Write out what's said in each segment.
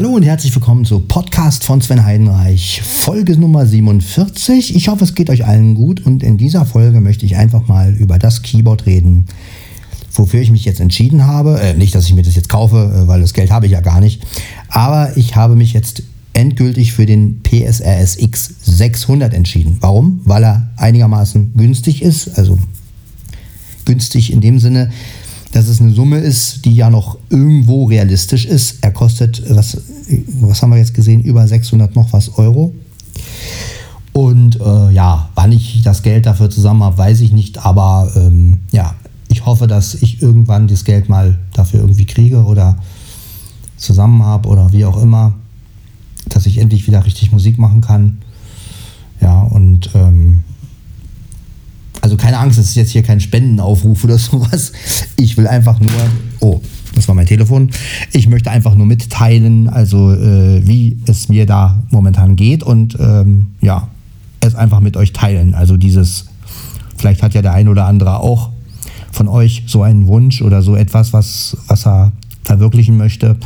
Hallo und herzlich willkommen zu Podcast von Sven Heidenreich, Folge Nummer 47. Ich hoffe, es geht euch allen gut und in dieser Folge möchte ich einfach mal über das Keyboard reden, wofür ich mich jetzt entschieden habe. Äh, nicht, dass ich mir das jetzt kaufe, äh, weil das Geld habe ich ja gar nicht, aber ich habe mich jetzt endgültig für den PSRS X 600 entschieden. Warum? Weil er einigermaßen günstig ist, also günstig in dem Sinne, dass es eine Summe ist, die ja noch irgendwo realistisch ist. Er kostet, was, was haben wir jetzt gesehen, über 600 noch was Euro. Und äh, ja, wann ich das Geld dafür zusammen habe, weiß ich nicht. Aber ähm, ja, ich hoffe, dass ich irgendwann das Geld mal dafür irgendwie kriege oder zusammen habe oder wie auch immer, dass ich endlich wieder richtig Musik machen kann. Ja, und ähm, also keine Angst, es ist jetzt hier kein Spendenaufruf oder sowas. Ich will einfach nur, oh, das war mein Telefon. Ich möchte einfach nur mitteilen, also äh, wie es mir da momentan geht und ähm, ja, es einfach mit euch teilen. Also dieses, vielleicht hat ja der ein oder andere auch von euch so einen Wunsch oder so etwas, was, was er verwirklichen möchte,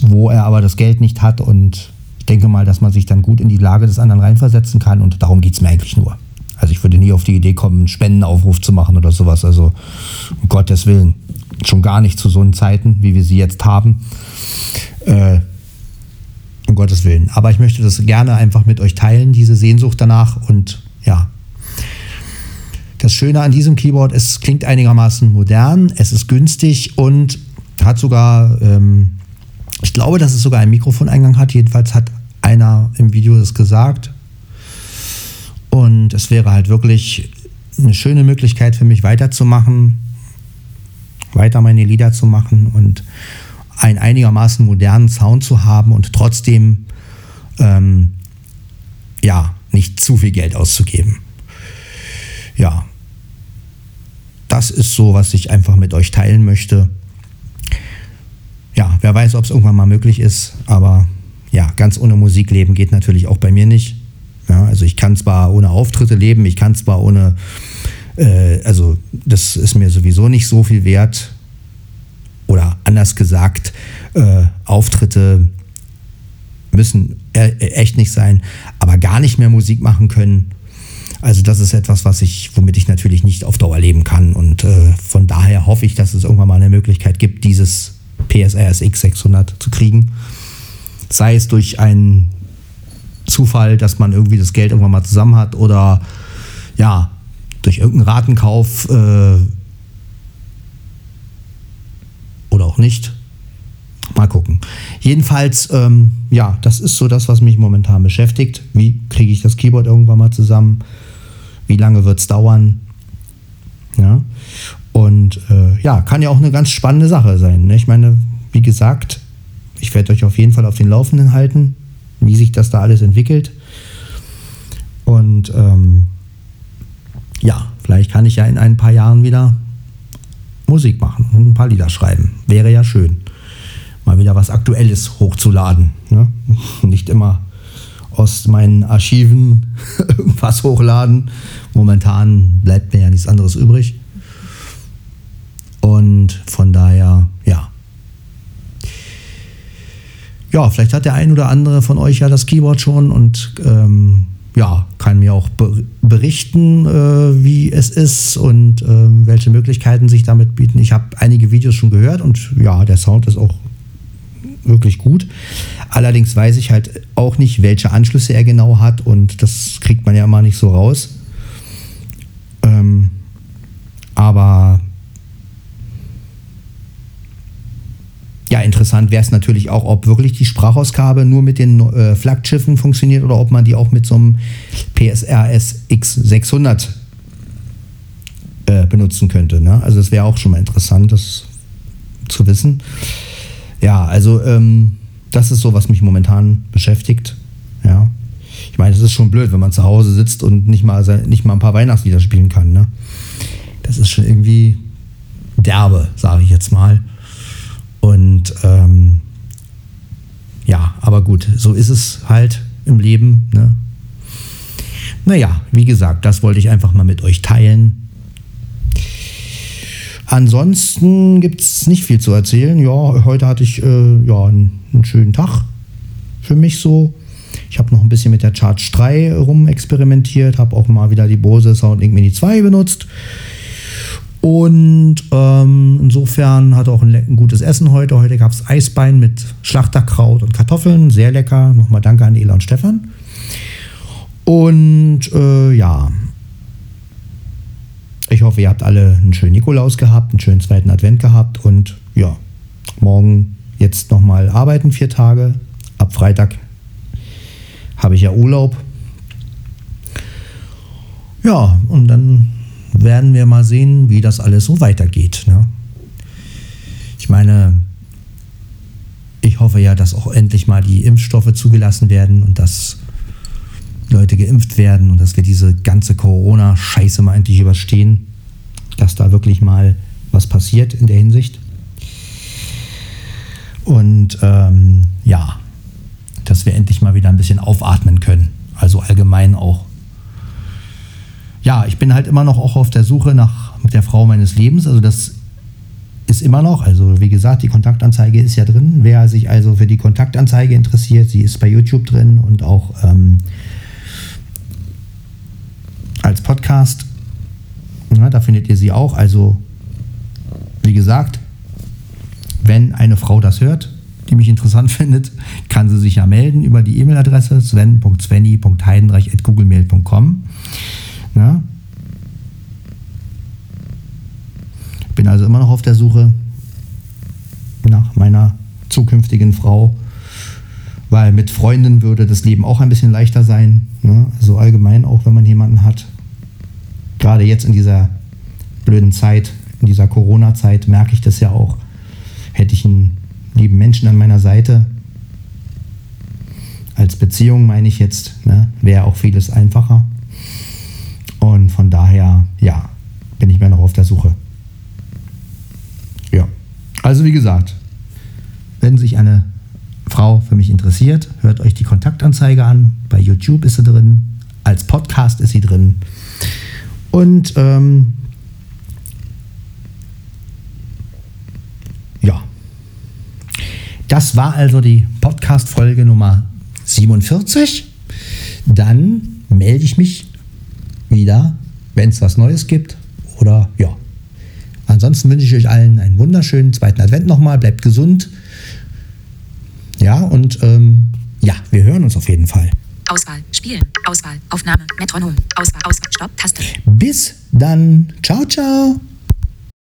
wo er aber das Geld nicht hat und ich denke mal, dass man sich dann gut in die Lage des anderen reinversetzen kann und darum geht es mir eigentlich nur. Also ich würde nie auf die Idee kommen, einen Spendenaufruf zu machen oder sowas. Also um Gottes Willen. Schon gar nicht zu so Zeiten, wie wir sie jetzt haben. Äh, um Gottes Willen. Aber ich möchte das gerne einfach mit euch teilen, diese Sehnsucht danach. Und ja. Das Schöne an diesem Keyboard, es klingt einigermaßen modern, es ist günstig und hat sogar, ähm, ich glaube, dass es sogar einen Mikrofoneingang hat. Jedenfalls hat einer im Video das gesagt. Und es wäre halt wirklich eine schöne Möglichkeit für mich weiterzumachen, weiter meine Lieder zu machen und einen einigermaßen modernen Sound zu haben und trotzdem ähm, ja nicht zu viel Geld auszugeben. Ja, das ist so, was ich einfach mit euch teilen möchte. Ja, wer weiß, ob es irgendwann mal möglich ist, aber ja, ganz ohne Musik leben geht natürlich auch bei mir nicht. Ja, also ich kann zwar ohne Auftritte leben, ich kann zwar ohne, äh, also das ist mir sowieso nicht so viel wert. Oder anders gesagt, äh, Auftritte müssen e echt nicht sein, aber gar nicht mehr Musik machen können. Also das ist etwas, was ich, womit ich natürlich nicht auf Dauer leben kann. Und äh, von daher hoffe ich, dass es irgendwann mal eine Möglichkeit gibt, dieses PSRS X600 zu kriegen. Sei es durch einen Zufall, dass man irgendwie das Geld irgendwann mal zusammen hat oder ja, durch irgendeinen Ratenkauf äh, oder auch nicht. Mal gucken. Jedenfalls, ähm, ja, das ist so das, was mich momentan beschäftigt. Wie kriege ich das Keyboard irgendwann mal zusammen? Wie lange wird es dauern? Ja. Und äh, ja, kann ja auch eine ganz spannende Sache sein. Ne? Ich meine, wie gesagt, ich werde euch auf jeden Fall auf den Laufenden halten wie sich das da alles entwickelt. Und ähm, ja, vielleicht kann ich ja in ein paar Jahren wieder Musik machen und ein paar Lieder schreiben. Wäre ja schön, mal wieder was Aktuelles hochzuladen. Ne? Nicht immer aus meinen Archiven irgendwas hochladen. Momentan bleibt mir ja nichts anderes übrig. Und von daher, ja, ja, vielleicht hat der ein oder andere von euch ja das Keyboard schon und ähm, ja, kann mir auch berichten, äh, wie es ist und äh, welche Möglichkeiten sich damit bieten. Ich habe einige Videos schon gehört und ja, der Sound ist auch wirklich gut. Allerdings weiß ich halt auch nicht, welche Anschlüsse er genau hat und das kriegt man ja immer nicht so raus. Ähm, aber Ja, interessant wäre es natürlich auch, ob wirklich die Sprachausgabe nur mit den äh, Flaggschiffen funktioniert oder ob man die auch mit so einem PSRS X600 äh, benutzen könnte. Ne? Also es wäre auch schon mal interessant, das zu wissen. Ja, also ähm, das ist so, was mich momentan beschäftigt. Ja. Ich meine, es ist schon blöd, wenn man zu Hause sitzt und nicht mal, nicht mal ein paar Weihnachtslieder spielen kann. Ne? Das ist schon irgendwie derbe, sage ich jetzt mal. Ähm, ja, aber gut, so ist es halt im Leben. Ne? Naja, wie gesagt, das wollte ich einfach mal mit euch teilen. Ansonsten gibt es nicht viel zu erzählen. Ja, heute hatte ich äh, ja, einen, einen, schönen Tag. für mich so. Ich habe noch ein bisschen mit der Charge 3 rumexperimentiert, habe auch mal wieder die Bose Soundlink Mini 2 benutzt. Und ähm, insofern hat auch ein, ein, gutes Essen heute. Heute gab es Eisbein mit Schlachterkraut und Kartoffeln. Sehr lecker. Nochmal danke an Ela und Stefan. Und äh, ja, ich hoffe, ihr habt alle einen schönen Nikolaus gehabt, einen schönen zweiten Advent gehabt. Und ja, morgen jetzt nochmal arbeiten, vier Tage. Ab Freitag habe ich ja Urlaub. Ja, und dann werden wir mal sehen, wie das alles so weitergeht. Ne? Ich meine, ich hoffe ja, dass auch endlich mal die Impfstoffe zugelassen werden und dass Leute geimpft werden und dass wir diese ganze Corona-Scheiße mal endlich überstehen. Dass da wirklich mal was passiert in der Hinsicht. Und ähm, ja, dass wir endlich mal wieder ein bisschen aufatmen können. Also allgemein auch ja, ich bin halt immer noch auch auf der Suche nach der Frau meines Lebens. Also das ist immer noch, also wie gesagt, die Kontaktanzeige ist ja drin. Wer sich also für die Kontaktanzeige interessiert, sie ist bei YouTube drin und auch ähm, als Podcast. Ja, da findet ihr sie auch. Also wie gesagt, wenn eine Frau das hört, die mich interessant findet, kann sie sich ja melden über die E-Mail-Adresse sven.svenny.heidenreich.googlemail.com. Ja? Bin also immer noch auf der Suche nach meiner zukünftigen Frau, weil mit Freunden würde das Leben auch ein bisschen leichter sein. Ne? Also allgemein auch, wenn man jemanden hat. Gerade jetzt in dieser blöden Zeit, in dieser Corona-Zeit merke ich das ja auch. Hätte ich einen lieben Menschen an meiner Seite, als Beziehung meine ich jetzt, ne, wäre auch vieles einfacher. Und von daher, ja, bin ich mir noch auf der Suche. Ja. Also wie gesagt, wenn sich eine Frau für mich interessiert, hört euch die Kontaktanzeige an. Bei YouTube ist sie drin. Als Podcast ist sie drin. Und ähm, ja, das war also die Podcast-Folge Nummer 47. Dann melde ich mich wieder, wenn es was Neues gibt. Oder ja. Ansonsten wünsche ich euch allen einen wunderschönen zweiten Advent nochmal. Bleibt gesund. Ja, und ähm, ja, wir hören uns auf jeden Fall. Auswahl, Spielen, Auswahl, Aufnahme, Metronom, Auswahl, Auswahl, Stopp, Taste. Bis dann. Ciao, ciao.